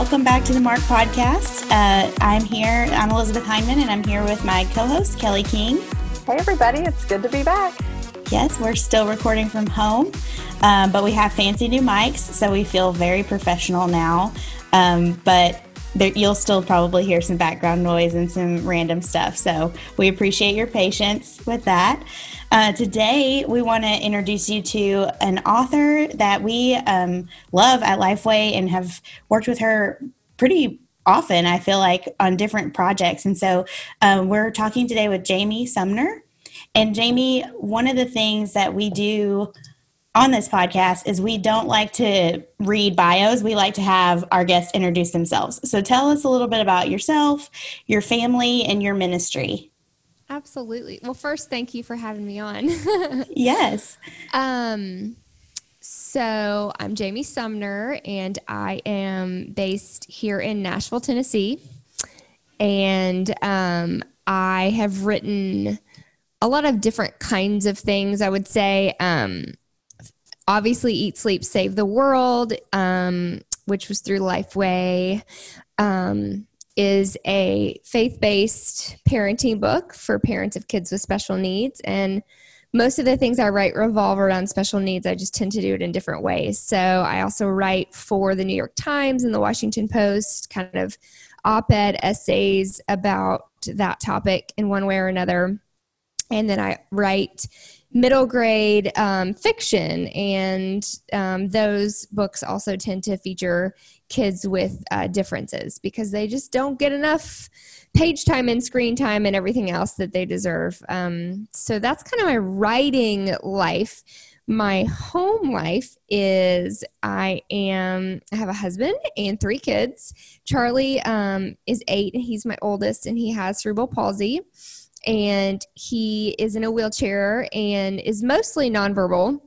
Welcome back to the Marked Podcast. Uh, I'm here, I'm Elizabeth Hyndman, and I'm here with my co host, Kelly King. Hey, everybody, it's good to be back. Yes, we're still recording from home, um, but we have fancy new mics, so we feel very professional now. Um, but there, you'll still probably hear some background noise and some random stuff. So we appreciate your patience with that. Uh, today, we want to introduce you to an author that we um, love at Lifeway and have worked with her pretty often, I feel like, on different projects. And so um, we're talking today with Jamie Sumner. And Jamie, one of the things that we do on this podcast is we don't like to read bios. We like to have our guests introduce themselves. So tell us a little bit about yourself, your family, and your ministry. Absolutely. Well, first, thank you for having me on. yes. Um, so I'm Jamie Sumner, and I am based here in Nashville, Tennessee. And um, I have written a lot of different kinds of things, I would say. Um, obviously, Eat, Sleep, Save the World, um, which was through Lifeway. Um, is a faith based parenting book for parents of kids with special needs. And most of the things I write revolve around special needs. I just tend to do it in different ways. So I also write for the New York Times and the Washington Post, kind of op ed essays about that topic in one way or another. And then I write middle grade um, fiction, and um, those books also tend to feature kids with uh, differences because they just don't get enough page time and screen time and everything else that they deserve. Um, so that's kind of my writing life. My home life is I am I have a husband and three kids. Charlie um, is eight; and he's my oldest, and he has cerebral palsy and he is in a wheelchair and is mostly nonverbal,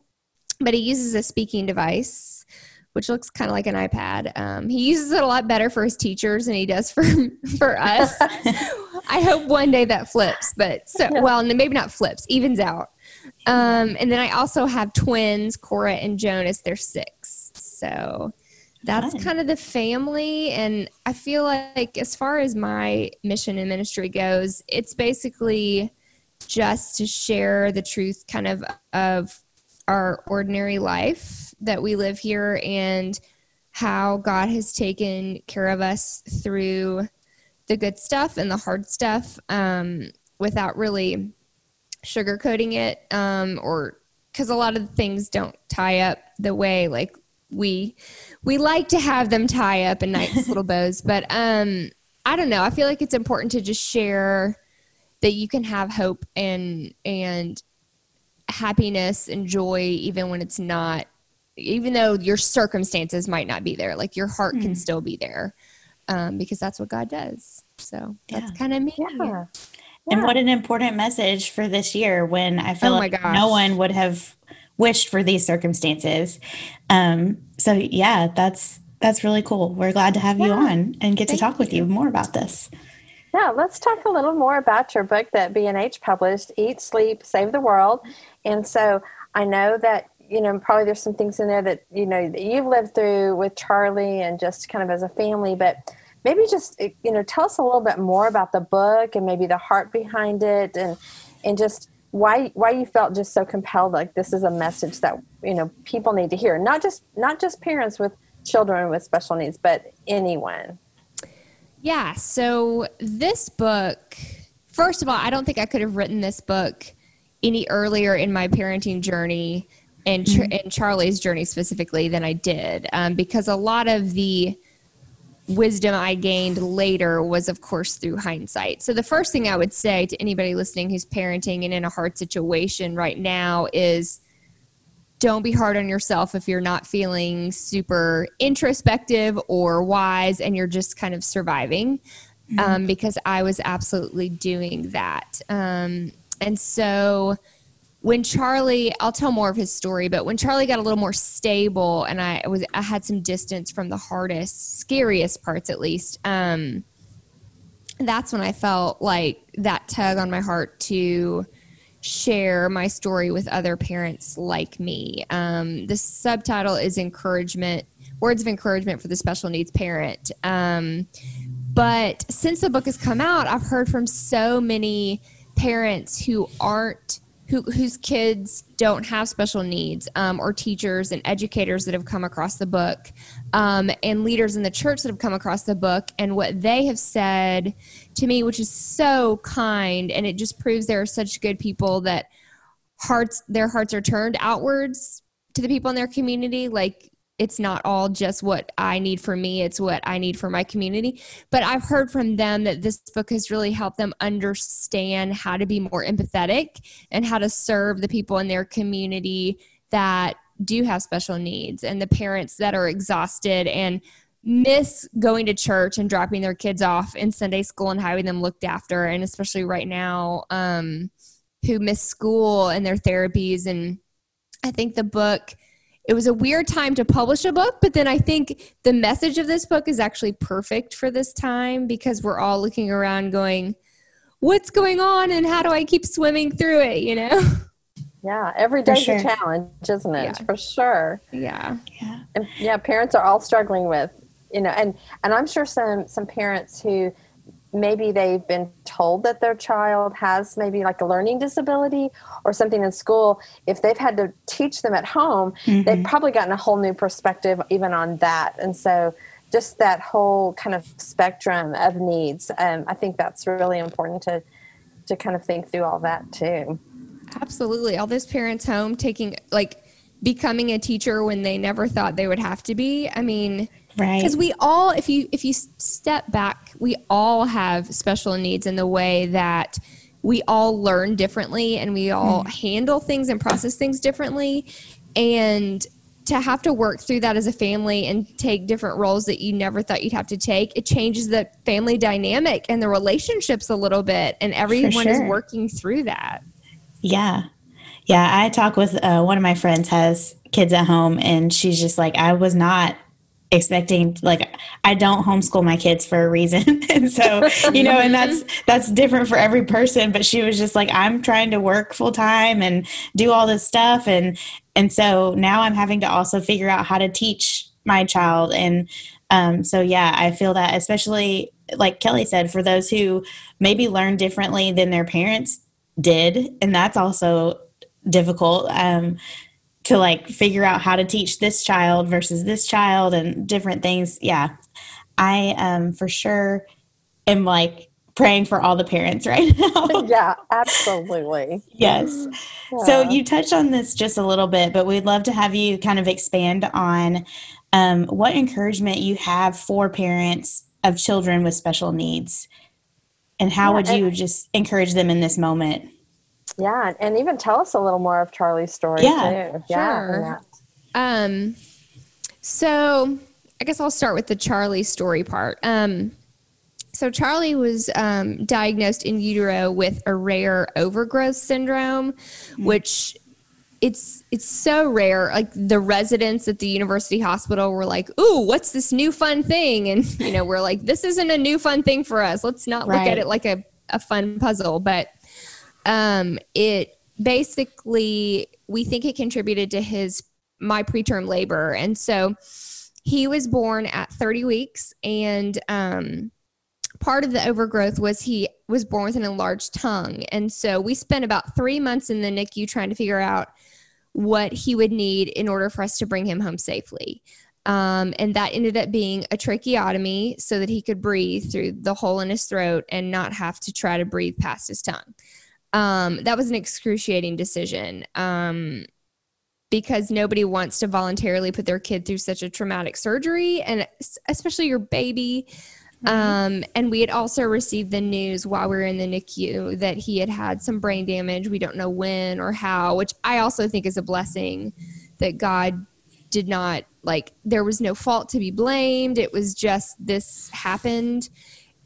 but he uses a speaking device, which looks kind of like an iPad. Um, he uses it a lot better for his teachers than he does for for us. I hope one day that flips, but so well, maybe not flips, evens out. Um, and then I also have twins, Cora and Jonas. They're six, so that's kind of the family and i feel like as far as my mission and ministry goes it's basically just to share the truth kind of of our ordinary life that we live here and how god has taken care of us through the good stuff and the hard stuff um, without really sugarcoating it um, or because a lot of things don't tie up the way like we we like to have them tie up in nice little bows, but um, I don't know. I feel like it's important to just share that you can have hope and and happiness and joy even when it's not even though your circumstances might not be there like your heart mm. can hmm. still be there um, because that's what god does so that's yeah. kind of me yeah. and what an important message for this year when i feel oh like gosh. no one would have wished for these circumstances. Um, so yeah, that's that's really cool. We're glad to have yeah. you on and get Thank to talk with you more about this. Yeah, let's talk a little more about your book that B&H published, Eat, Sleep, Save the World. And so I know that you know probably there's some things in there that you know that you've lived through with Charlie and just kind of as a family, but maybe just you know tell us a little bit more about the book and maybe the heart behind it and and just why why you felt just so compelled like this is a message that you know people need to hear not just not just parents with children with special needs but anyone yeah so this book first of all i don't think i could have written this book any earlier in my parenting journey and, mm-hmm. and charlie's journey specifically than i did um, because a lot of the wisdom I gained later was, of course, through hindsight. So, the first thing I would say to anybody listening who's parenting and in a hard situation right now is don't be hard on yourself if you're not feeling super introspective or wise and you're just kind of surviving mm-hmm. um, because I was absolutely doing that. Um, and so when Charlie, I'll tell more of his story, but when Charlie got a little more stable and I was, I had some distance from the hardest, scariest parts at least. Um, that's when I felt like that tug on my heart to share my story with other parents like me. Um, the subtitle is encouragement, words of encouragement for the special needs parent. Um, but since the book has come out, I've heard from so many parents who aren't who, whose kids don't have special needs, um, or teachers and educators that have come across the book, um, and leaders in the church that have come across the book, and what they have said to me, which is so kind, and it just proves there are such good people that hearts their hearts are turned outwards to the people in their community, like it's not all just what I need for me, it's what I need for my community. But I've heard from them that this book has really helped them understand how to be more empathetic and how to serve the people in their community that do have special needs and the parents that are exhausted and miss going to church and dropping their kids off in Sunday school and having them looked after. And especially right now, um, who miss school and their therapies. And I think the book it was a weird time to publish a book, but then I think the message of this book is actually perfect for this time because we're all looking around going, what's going on and how do I keep swimming through it, you know? Yeah, every day's sure. a challenge, isn't it? Yeah. For sure. Yeah. Yeah. And yeah, parents are all struggling with, you know, and and I'm sure some some parents who maybe they've been told that their child has maybe like a learning disability or something in school if they've had to teach them at home mm-hmm. they've probably gotten a whole new perspective even on that. And so just that whole kind of spectrum of needs um, i think that's really important to to kind of think through all that too. Absolutely. All those parents home taking like becoming a teacher when they never thought they would have to be. I mean right because we all if you if you step back we all have special needs in the way that we all learn differently and we all mm. handle things and process things differently and to have to work through that as a family and take different roles that you never thought you'd have to take it changes the family dynamic and the relationships a little bit and everyone sure. is working through that yeah yeah i talk with uh, one of my friends has kids at home and she's just like i was not expecting like I don't homeschool my kids for a reason. and so, you know, and that's that's different for every person, but she was just like I'm trying to work full time and do all this stuff. And and so now I'm having to also figure out how to teach my child. And um so yeah, I feel that especially like Kelly said for those who maybe learn differently than their parents did and that's also difficult. Um to like figure out how to teach this child versus this child and different things. Yeah. I um for sure am like praying for all the parents right now. yeah, absolutely. yes. Yeah. So you touched on this just a little bit, but we'd love to have you kind of expand on um, what encouragement you have for parents of children with special needs and how yeah, would you and- just encourage them in this moment? Yeah, and even tell us a little more of Charlie's story yeah, too. Yeah, sure. Um, so I guess I'll start with the Charlie story part. Um, so Charlie was um, diagnosed in utero with a rare overgrowth syndrome, mm-hmm. which it's it's so rare. Like the residents at the university hospital were like, "Ooh, what's this new fun thing?" And you know, we're like, "This isn't a new fun thing for us. Let's not right. look at it like a a fun puzzle." But um, it basically we think it contributed to his my preterm labor, and so he was born at 30 weeks, and um, part of the overgrowth was he was born with an enlarged tongue, and so we spent about three months in the NICU trying to figure out what he would need in order for us to bring him home safely. Um, and that ended up being a tracheotomy so that he could breathe through the hole in his throat and not have to try to breathe past his tongue um, that was an excruciating decision um, because nobody wants to voluntarily put their kid through such a traumatic surgery, and especially your baby. Mm-hmm. Um, and we had also received the news while we were in the NICU that he had had some brain damage. We don't know when or how, which I also think is a blessing that God did not like there was no fault to be blamed. It was just this happened,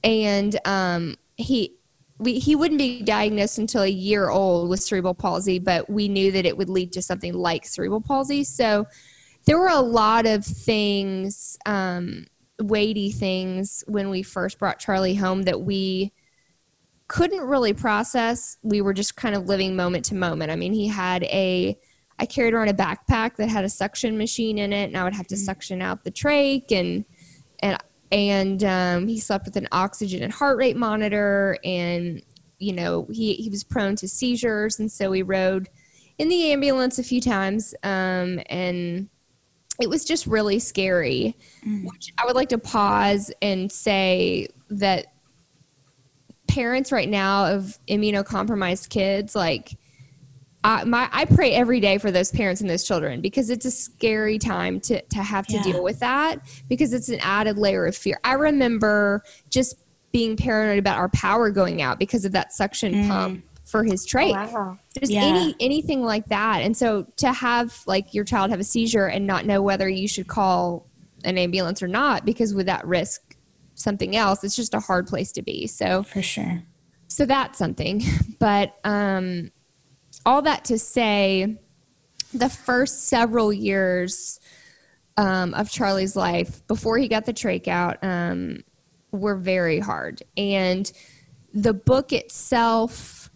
and um, he we, he wouldn't be diagnosed until a year old with cerebral palsy, but we knew that it would lead to something like cerebral palsy. So there were a lot of things, um, weighty things, when we first brought Charlie home that we couldn't really process. We were just kind of living moment to moment. I mean, he had a, I carried around a backpack that had a suction machine in it, and I would have to mm-hmm. suction out the trach and and and um, he slept with an oxygen and heart rate monitor and you know he, he was prone to seizures and so we rode in the ambulance a few times um, and it was just really scary mm. which i would like to pause and say that parents right now of immunocompromised kids like I, my, I pray every day for those parents and those children because it's a scary time to, to have to yeah. deal with that because it's an added layer of fear. I remember just being paranoid about our power going out because of that suction mm. pump for his trach. Oh, wow. Just yeah. any anything like that. And so to have like your child have a seizure and not know whether you should call an ambulance or not because with that risk something else, it's just a hard place to be. So for sure. So that's something. But um all that to say, the first several years um, of Charlie's life before he got the trach out um, were very hard. And the book itself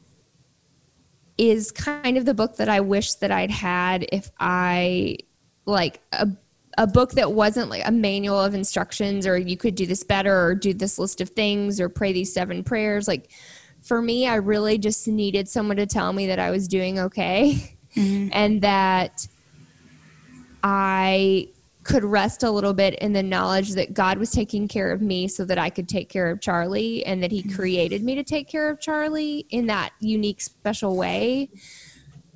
is kind of the book that I wish that I'd had if I like a a book that wasn't like a manual of instructions or you could do this better or do this list of things or pray these seven prayers like for me, I really just needed someone to tell me that I was doing okay mm-hmm. and that I could rest a little bit in the knowledge that God was taking care of me so that I could take care of Charlie and that He mm-hmm. created me to take care of Charlie in that unique, special way.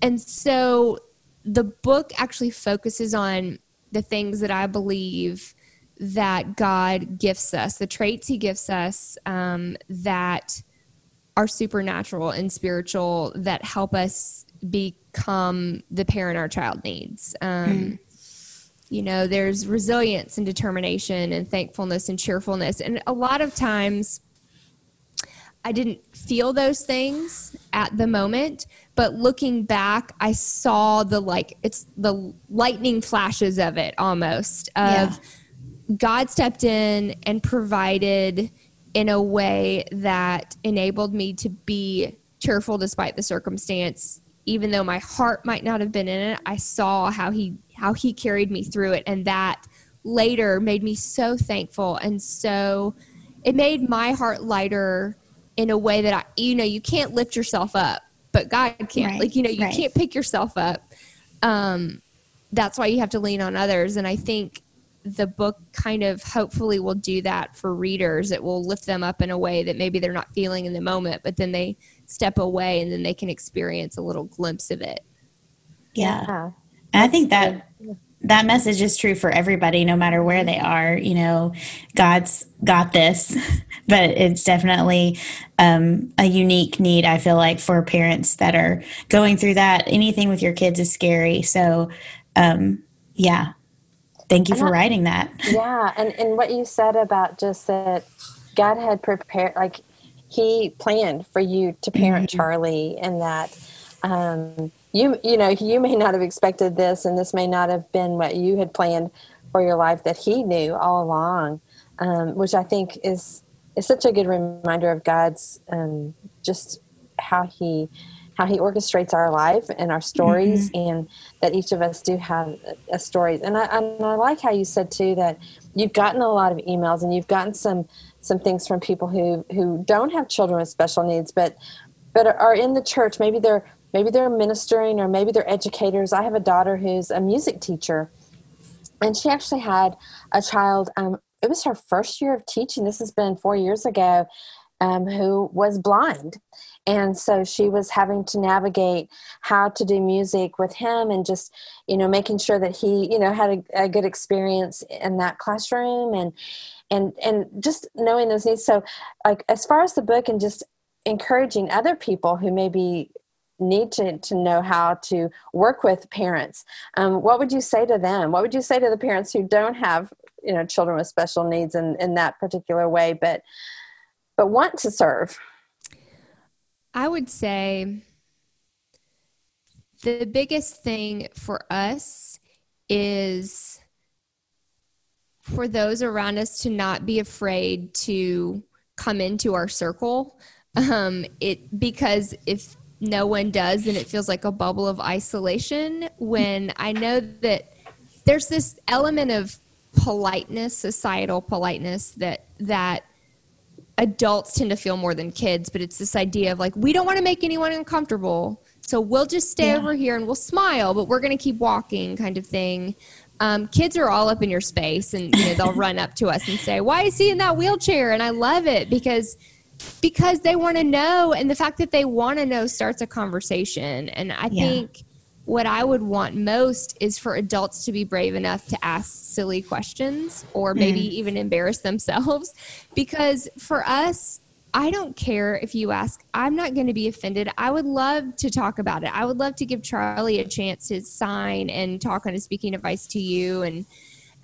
And so the book actually focuses on the things that I believe that God gifts us, the traits He gifts us um, that are supernatural and spiritual that help us become the parent our child needs. Um, mm. You know, there's resilience and determination and thankfulness and cheerfulness. And a lot of times, I didn't feel those things at the moment, but looking back, I saw the like, it's the lightning flashes of it almost of yeah. God stepped in and provided in a way that enabled me to be cheerful despite the circumstance even though my heart might not have been in it i saw how he how he carried me through it and that later made me so thankful and so it made my heart lighter in a way that i you know you can't lift yourself up but god can right. like you know you right. can't pick yourself up um that's why you have to lean on others and i think the book kind of hopefully will do that for readers. It will lift them up in a way that maybe they're not feeling in the moment, but then they step away and then they can experience a little glimpse of it. Yeah. yeah. And I think that that message is true for everybody no matter where they are you know god's got this but it's definitely um, a unique need i feel like for parents that are going through that anything with your kids is scary so um, yeah Thank you for writing that. Yeah, and and what you said about just that God had prepared, like He planned for you to parent mm-hmm. Charlie, and that um, you you know you may not have expected this, and this may not have been what you had planned for your life that He knew all along, um, which I think is is such a good reminder of God's um, just how He how he orchestrates our life and our stories mm-hmm. and that each of us do have a, a story and I, and I like how you said too that you've gotten a lot of emails and you've gotten some some things from people who who don't have children with special needs but but are in the church. Maybe they're maybe they're ministering or maybe they're educators. I have a daughter who's a music teacher and she actually had a child um, it was her first year of teaching. This has been four years ago um, who was blind and so she was having to navigate how to do music with him and just you know making sure that he you know had a, a good experience in that classroom and and and just knowing those needs so like as far as the book and just encouraging other people who maybe need to, to know how to work with parents. Um, what would you say to them? What would you say to the parents who don't have you know children with special needs in, in that particular way, but but want to serve? I would say the biggest thing for us is for those around us to not be afraid to come into our circle. Um, it because if no one does then it feels like a bubble of isolation when i know that there's this element of politeness societal politeness that that adults tend to feel more than kids but it's this idea of like we don't want to make anyone uncomfortable so we'll just stay yeah. over here and we'll smile but we're going to keep walking kind of thing um, kids are all up in your space and you know they'll run up to us and say why is he in that wheelchair and i love it because because they want to know and the fact that they want to know starts a conversation and i yeah. think what i would want most is for adults to be brave enough to ask silly questions or maybe mm. even embarrass themselves because for us I don't care if you ask. I'm not going to be offended. I would love to talk about it. I would love to give Charlie a chance to sign and talk on his speaking advice to you and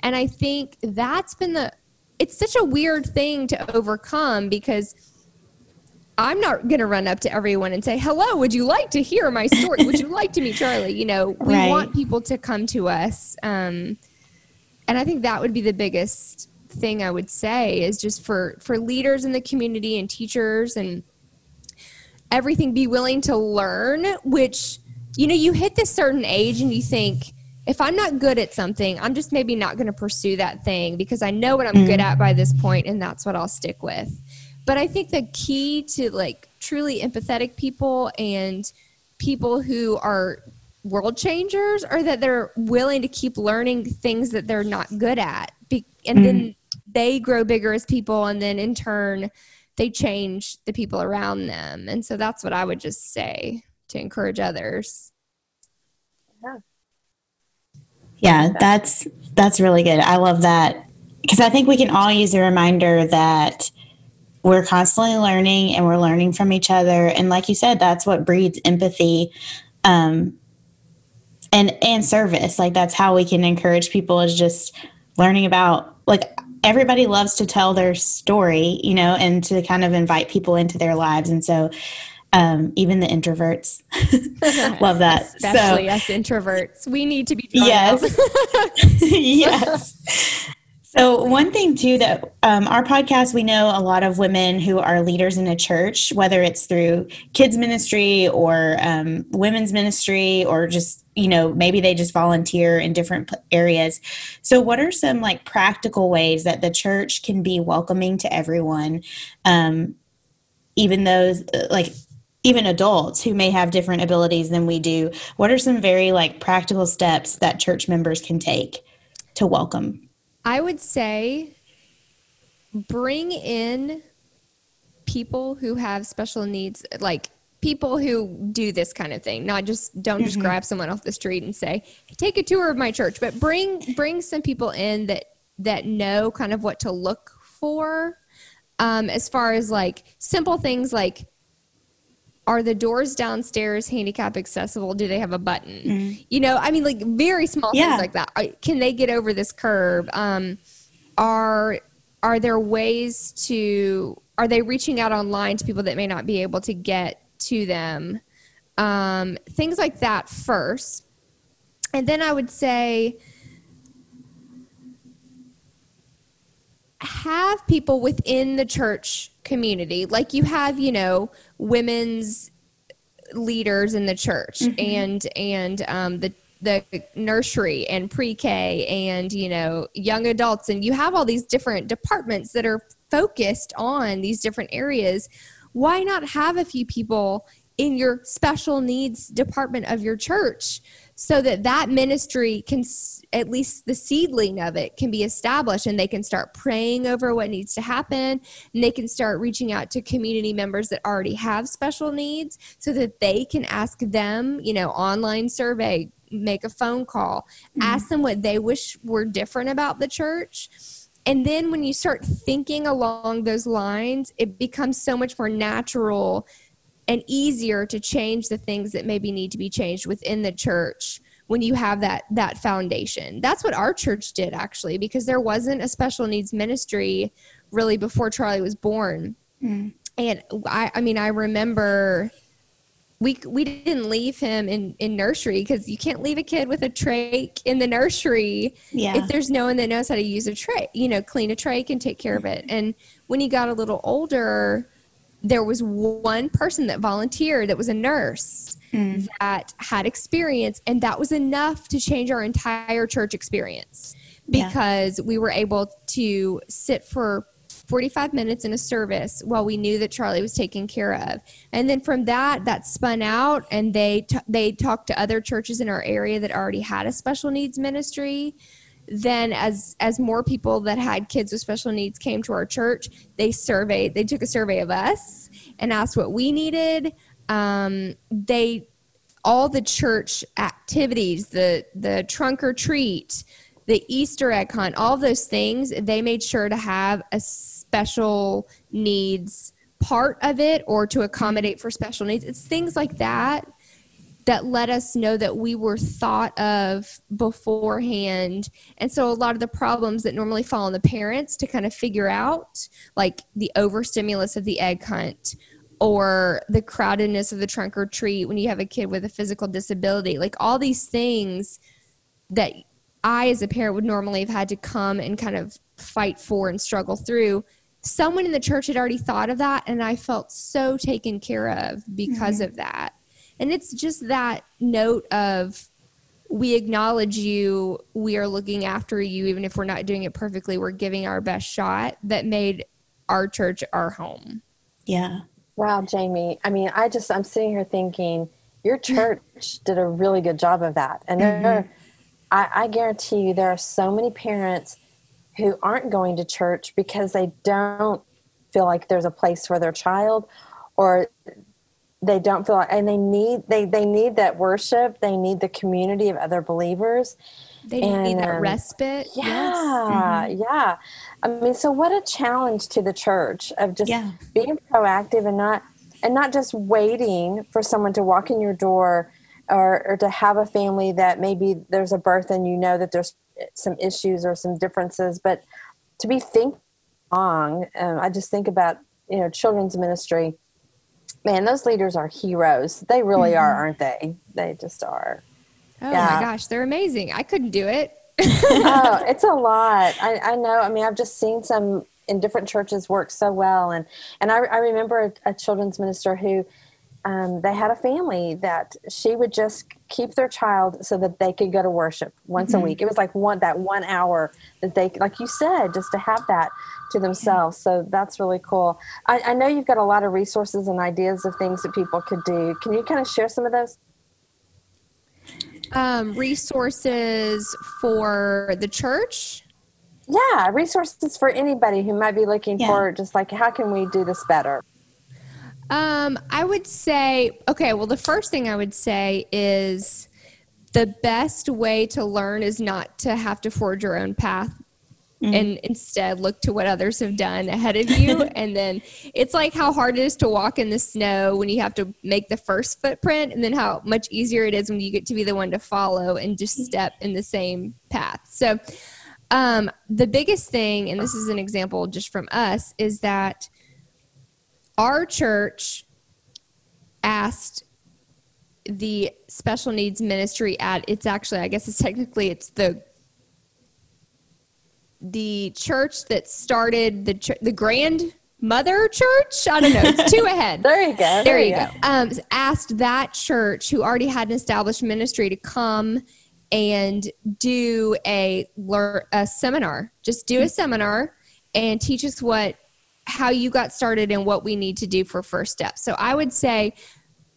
and I think that's been the it's such a weird thing to overcome because I'm not going to run up to everyone and say, "Hello, would you like to hear my story? would you like to meet Charlie?" You know, we right. want people to come to us, um, and I think that would be the biggest thing I would say is just for for leaders in the community and teachers and everything be willing to learn which you know you hit this certain age and you think if I'm not good at something, I'm just maybe not going to pursue that thing because I know what I'm mm-hmm. good at by this point and that's what I'll stick with. But I think the key to like truly empathetic people and people who are world changers are that they're willing to keep learning things that they're not good at. Be- and mm-hmm. then they grow bigger as people and then in turn they change the people around them. And so that's what i would just say to encourage others. Yeah. Yeah that's that's really good. I love that. Because i think we can all use a reminder that we're constantly learning and we're learning from each other and like you said that's what breeds empathy um, and and service like that's how we can encourage people is just learning about like everybody loves to tell their story, you know, and to kind of invite people into their lives. And so um, even the introverts love that. Especially so, us introverts. We need to be Yes. yes. So, one thing too that um, our podcast, we know a lot of women who are leaders in a church, whether it's through kids' ministry or um, women's ministry, or just, you know, maybe they just volunteer in different areas. So, what are some like practical ways that the church can be welcoming to everyone, um, even those like even adults who may have different abilities than we do? What are some very like practical steps that church members can take to welcome I would say bring in people who have special needs, like people who do this kind of thing. Not just don't just mm-hmm. grab someone off the street and say, hey, "Take a tour of my church," but bring bring some people in that that know kind of what to look for. Um, as far as like simple things like are the doors downstairs handicap accessible? Do they have a button? Mm. You know, I mean, like very small yeah. things like that. Can they get over this curb? Um, are are there ways to? Are they reaching out online to people that may not be able to get to them? Um, things like that first, and then I would say have people within the church community. Like you have you know women's leaders in the church mm-hmm. and and um, the the nursery and pre-K and you know young adults. And you have all these different departments that are focused on these different areas. Why not have a few people in your special needs department of your church so that that ministry can at least the seedling of it can be established and they can start praying over what needs to happen and they can start reaching out to community members that already have special needs so that they can ask them you know online survey make a phone call mm-hmm. ask them what they wish were different about the church and then when you start thinking along those lines it becomes so much more natural and easier to change the things that maybe need to be changed within the church when you have that that foundation. That's what our church did actually because there wasn't a special needs ministry really before Charlie was born. Mm. And I I mean I remember we we didn't leave him in in nursery because you can't leave a kid with a trach in the nursery yeah. if there's no one that knows how to use a tray you know clean a trach and take care of it and when he got a little older there was one person that volunteered that was a nurse mm. that had experience and that was enough to change our entire church experience because yeah. we were able to sit for 45 minutes in a service while we knew that Charlie was taken care of. And then from that, that spun out and they, t- they talked to other churches in our area that already had a special needs ministry. Then as, as more people that had kids with special needs came to our church, they surveyed, they took a survey of us and asked what we needed. Um, they, all the church activities, the, the trunk or treat, the Easter egg hunt, all those things, they made sure to have a special needs part of it or to accommodate for special needs. It's things like that that let us know that we were thought of beforehand. And so a lot of the problems that normally fall on the parents to kind of figure out, like the overstimulus of the egg hunt or the crowdedness of the trunk or treat when you have a kid with a physical disability, like all these things that I, as a parent, would normally have had to come and kind of fight for and struggle through someone in the church had already thought of that and i felt so taken care of because mm-hmm. of that and it's just that note of we acknowledge you we are looking after you even if we're not doing it perfectly we're giving our best shot that made our church our home. Yeah. Wow jamie. I mean i just i'm sitting here thinking your church did a really good job of that. And mm-hmm. there I, I guarantee you there are so many parents who aren't going to church because they don't feel like there's a place for their child or they don't feel like and they need they they need that worship they need the community of other believers they and, need that um, respite yeah yes. mm-hmm. yeah i mean so what a challenge to the church of just yeah. being proactive and not and not just waiting for someone to walk in your door or, or to have a family that maybe there's a birth and you know that there's some issues or some differences, but to be think long, um, I just think about you know children's ministry. Man, those leaders are heroes. They really mm-hmm. are, aren't they? They just are. Oh yeah. my gosh, they're amazing. I couldn't do it. oh, it's a lot. I, I know. I mean, I've just seen some in different churches work so well, and and I, I remember a, a children's minister who um, they had a family that she would just keep their child so that they could go to worship once mm-hmm. a week. It was like one that one hour that they, like you said, just to have that to themselves. So that's really cool. I, I know you've got a lot of resources and ideas of things that people could do. Can you kind of share some of those? Um, resources for the church. Yeah, resources for anybody who might be looking yeah. for just like how can we do this better. Um, I would say, okay, well, the first thing I would say is the best way to learn is not to have to forge your own path. Mm-hmm. and instead look to what others have done ahead of you. and then it's like how hard it is to walk in the snow when you have to make the first footprint, and then how much easier it is when you get to be the one to follow and just mm-hmm. step in the same path. So, um, the biggest thing, and this is an example just from us, is that our church asked the special needs ministry at it's actually i guess it's technically it's the the church that started the ch- the grand mother church? I don't know it's two ahead. There you go there, there you go, go. Um, asked that church who already had an established ministry to come and do a, learn a seminar. Just do a seminar and teach us what how you got started and what we need to do for first steps. So I would say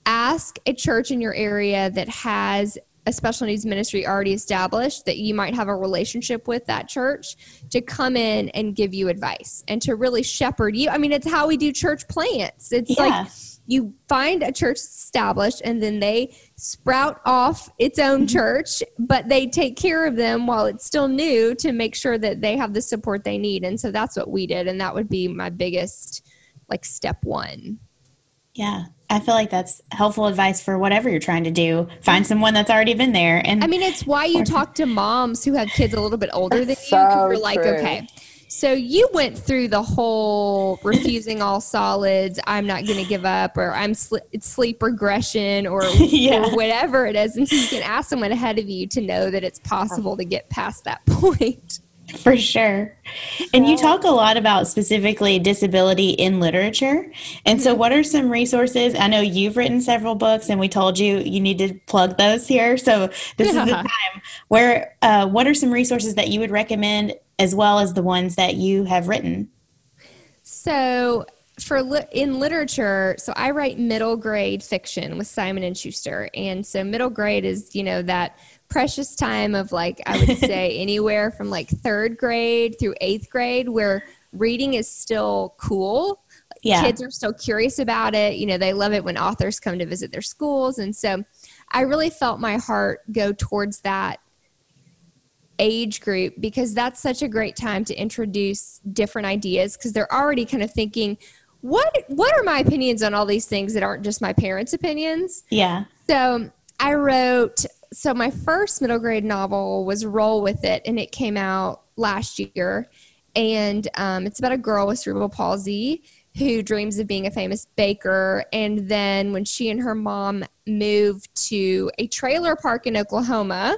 ask a church in your area that has a special needs ministry already established that you might have a relationship with that church to come in and give you advice and to really shepherd you. I mean, it's how we do church plants. It's yeah. like you find a church established and then they sprout off its own mm-hmm. church but they take care of them while it's still new to make sure that they have the support they need and so that's what we did and that would be my biggest like step one Yeah. I feel like that's helpful advice for whatever you're trying to do. Find someone that's already been there. And I mean, it's why you talk to moms who have kids a little bit older than So you. 'cause you're like, true. okay. So you went through the whole refusing all solids. I'm not going to give up, or I'm sl- sleep regression, or, Yeah. or whatever it is. And so you can ask someone ahead of you to know that it's possible to get past that point. For sure. And you talk a lot about specifically disability in literature. And so, what are some resources? I know you've written several books, and we told you you need to plug those here. So, this is the time. Where, uh, what are some resources that you would recommend, as well as the ones that you have written? So for li- in literature, so I write middle grade fiction with Simon and Schuster, and so middle grade is you know that precious time of like I would say anywhere from like third grade through eighth grade where reading is still cool. Yeah. Kids are still curious about it. You know, they love it when authors come to visit their schools, and so I really felt my heart go towards that age group because that's such a great time to introduce different ideas because they're already kind of thinking what what are my opinions on all these things that aren't just my parents opinions? Yeah. so i wrote so my first middle grade novel was roll with it and it came out last year. And um, it's about a girl with cerebral palsy who dreams of being a famous baker. And then when she and her mom moved to a trailer park in oklahoma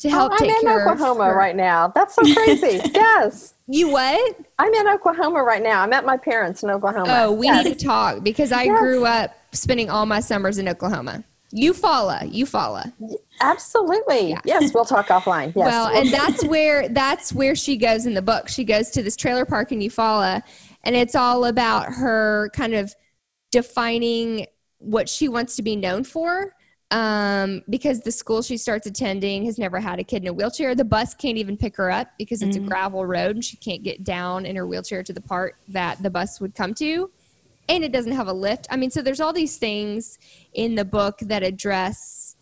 to Oh, I'm in Oklahoma her. right now. That's so crazy. yes. You what? I'm in Oklahoma right now. I'm at my parents in Oklahoma. Oh, we Yes. need to talk because I Yes. grew up spending all my summers in Oklahoma. You follow, you follow. Absolutely. Yes, we'll talk offline. Yes. Well, and that's where that's where she goes in the book. She goes to this trailer park in Eufaula, and it's all about her kind of defining what she wants to be known for. Um, because the school she starts attending has never had a kid in a wheelchair. The bus can't even pick her up because it's a gravel road and she can't get down in her wheelchair to the part that the bus would come to. And it doesn't have a lift. I mean, so there's all these things in the book that address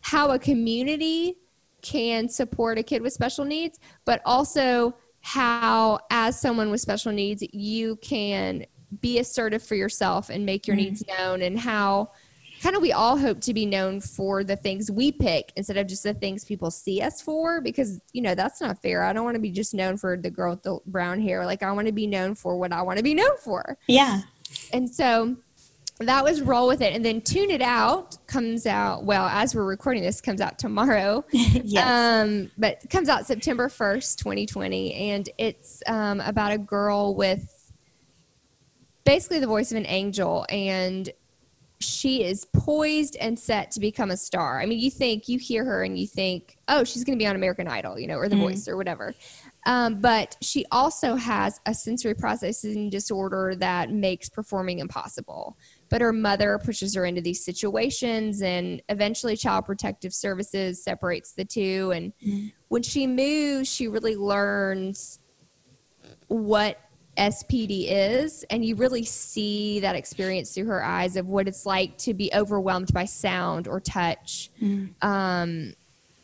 how a community can support a kid with special needs, but also how, as someone with special needs, you can be assertive for yourself and make your needs known, and how kind of we all hope to be known for the things we pick instead of just the things people see us for because you know that's not fair. I don't want to be just known for the girl with the brown hair. Like i want to be known for what i want to be known for. Yeah. and so that was roll with it. And then tune it out comes out well as we're recording this comes out tomorrow. Yes. um but comes out september 1st 2020 and it's um, about a girl with basically the voice of an angel. And she is poised and set to become a star. I mean, you think you hear her and you think, oh, she's going to be on American Idol, you know, or The Voice or whatever. Um, but she also has a sensory processing disorder that makes performing impossible. But her mother pushes her into these situations, and eventually, Child Protective Services separates the two. And when she moves, she really learns what SPD is, and you really see that experience through her eyes of what it's like to be overwhelmed by sound or touch, um,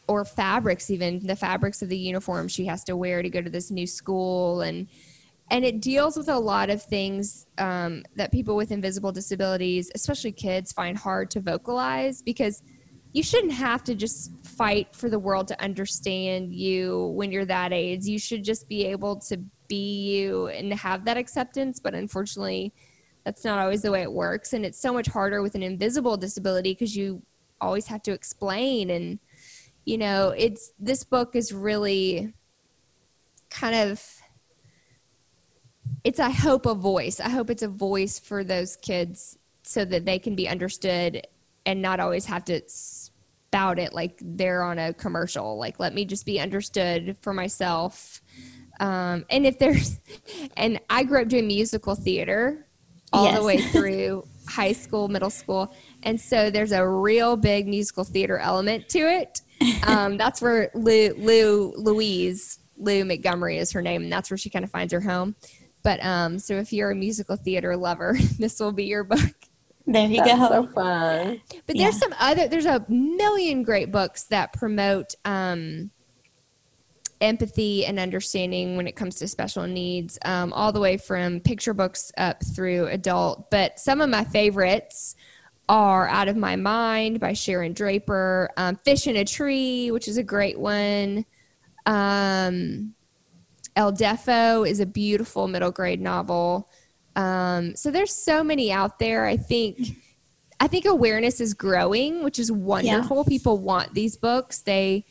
or fabrics, even the fabrics of the uniform she has to wear to go to this new school, and and it deals with a lot of things um, that people with invisible disabilities, especially kids, find hard to vocalize because you shouldn't have to just fight for the world to understand you when you're that age. You should just be able to be you and have that acceptance. But unfortunately, that's not always the way it works. And it's so much harder with an invisible disability because you always have to explain. And, you know, it's this book is really kind of it's I hope a voice. I hope it's a voice for those kids so that they can be understood and not always have to spout it like they're on a commercial. Like let me just be understood for myself. Um, and if there's, and I grew up doing musical theater all Yes. the way through high school, middle school, and so there's a real big musical theater element to it. Um, that's where Lou, Lou Louise Lou Montgomery is her name, and that's where she kind of finds her home. But um, so if you're a musical theater lover, this will be your book. there you That's go. so fun. But Yeah. there's some other, there's a million great books that promote um, empathy and understanding when it comes to special needs, um, all the way from picture books up through adult. But some of my favorites are Out of My Mind by Sharon Draper, um, Fish in a Tree, which is a great one. Um, El Deafo is a beautiful middle grade novel. Um, so there's so many out there. I think I think awareness is growing, which is wonderful. Yeah. People want these books. They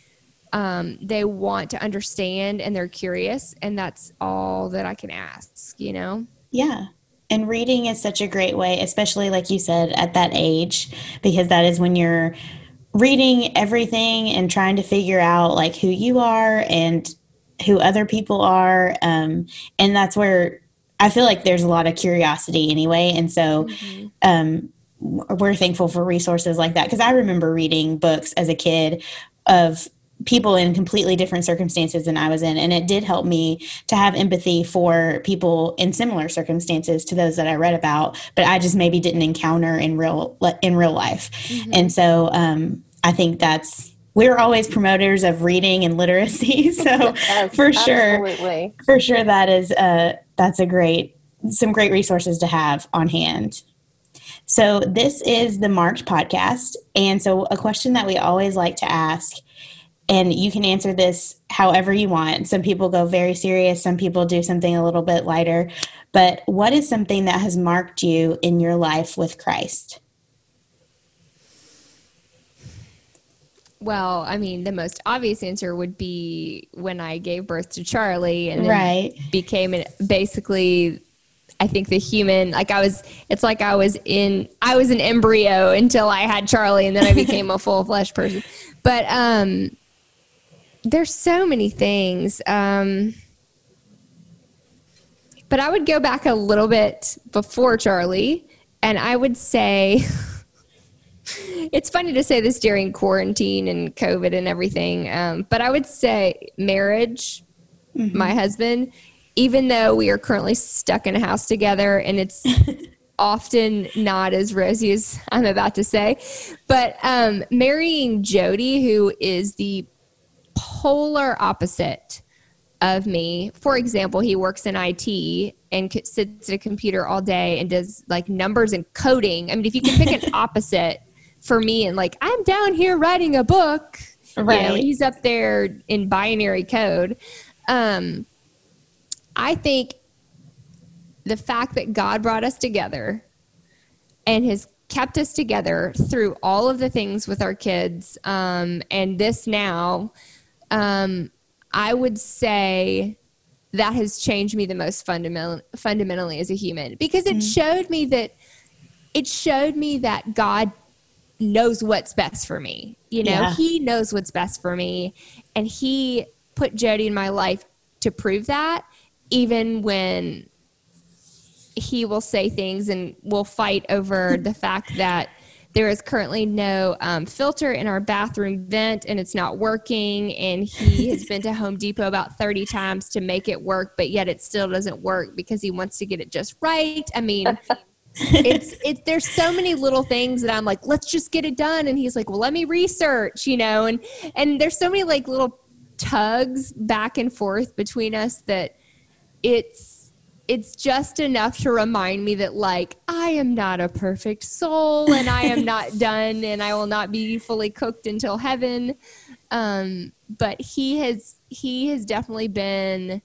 um, they want to understand and they're curious, and that's all that I can ask. You know? Yeah. And reading is such a great way, especially like you said at that age, because that is when you're reading everything and trying to figure out like who you are and who other people are. Um, and that's where I feel like there's a lot of curiosity anyway. And so, mm-hmm. um, we're thankful for resources like that because I remember reading books as a kid of people in completely different circumstances than I was in. And it did help me to have empathy for people in similar circumstances to those that I read about, but I just maybe didn't encounter in real in real life. Mm-hmm. And so um, I think that's we're always promoters of reading and literacy. So yes, for sure, absolutely. for sure that is uh that's a great some great resources to have on hand. So this is the Marked podcast. And so a question that we always like to ask and you can answer this however you want. Some people go very serious, some people do something a little bit lighter. But what is something that has marked you in your life with Christ? Well, I mean, the most obvious answer would be when I gave birth to Charlie and right. became basically I think the human like I was it's like I was in I was an embryo until I had Charlie and then I became a full flesh person. But um there's so many things. Um, but I would go back a little bit before Charlie, and I would say it's funny to say this during quarantine and COVID and everything, um, but I would say marriage, mm-hmm. my husband, even though we are currently stuck in a house together and it's often not as rosy as I'm about to say, but um, marrying Jody, who is the polar opposite of me. For example, he works in IT and sits at a computer all day and does like numbers and coding. I mean, if you can pick an opposite for me and like I'm down here writing a book, right? You know, he's up there in binary code. Um, I think the fact that God brought us together and has kept us together through all of the things with our kids, um, and this now um, I would say that has changed me the most fundamental, fundamentally as a human because it mm-hmm. showed me that it showed me that God knows what's best for me. You know, yeah. He knows what's best for me, and He put Jody in my life to prove that, even when He will say things and we'll fight over the fact that there is currently no um, filter in our bathroom vent and it's not working. And he has been to Home Depot about 30 times to make it work, but yet it still doesn't work because he wants to get it just right. I mean, it's it's there's so many little things that I'm like, let's just get it done. And he's like, well, let me research, you know, and and there's so many like little tugs back and forth between us that it's it's just enough to remind me that like I am not a perfect soul and I am not done and I will not be fully cooked until heaven. Um, but he has he has definitely been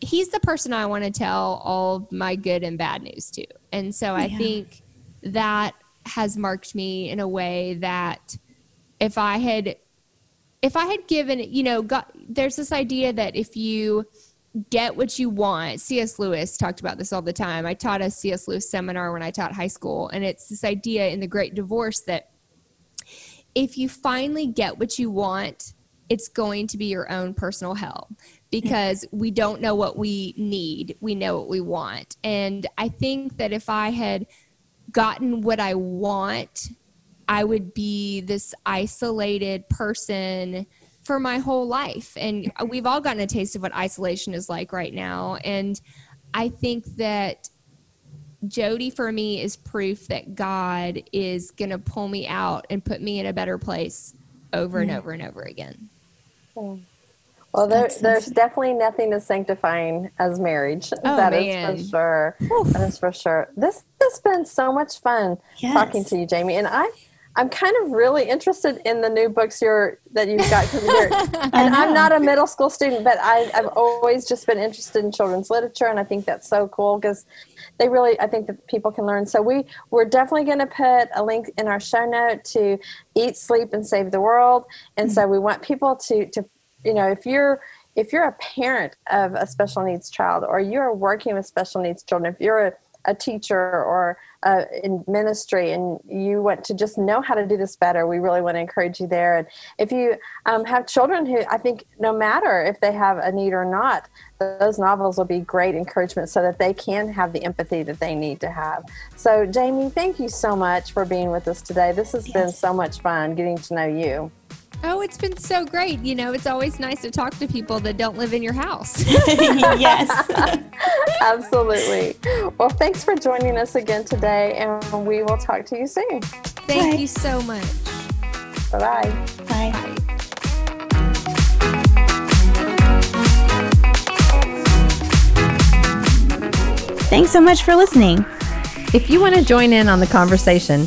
he's the person I want to tell all my good and bad news to. And so I yeah. think that has marked me in a way that if I had if I had given, you know, got, there's this idea that if you get what you want. C.S. Lewis talked about this all the time. I taught a C.S. Lewis seminar when I taught high school, and it's this idea in The Great Divorce that if you finally get what you want, it's going to be your own personal hell because we don't know what we need, we know what we want. And I think that if I had gotten what I want, I would be this isolated person for my whole life. And we've all gotten a taste of what isolation is like right now. And I think that Jody for me is proof that God is going to pull me out and put me in a better place over and mm. over and over again. Well, there, there's definitely nothing as sanctifying as marriage. Oh, that is man. for sure. That is for sure. This has been so much fun Yes. talking to you, Jamie, and I. I'm kind of really interested in the new books you're that you've got coming here. and I'm not a middle school student, but I, I've always just been interested in children's literature, and I think that's so cool because they really I think that people can learn. So we we're definitely going to put a link in our show note to Eat, Sleep, and Save the World, and so we want people to to you know if you're if you're a parent of a special needs child or you're working with special needs children, if you're a, a teacher or uh, in ministry and you want to just know how to do this better, we really want to encourage you there. And if you um, have children who I think no matter if they have a need or not, those novels will be great encouragement so that they can have the empathy that they need to have. So, Jamie, thank you so much for being with us today. This has been so much fun getting to know you. Oh, it's been so great. You know, it's always nice to talk to people that don't live in your house. yes. Absolutely. Well, thanks for joining us again today, and we will talk to you soon. Thank Bye. you so much. Bye bye. Bye. Thanks so much for listening. If you want to join in on the conversation,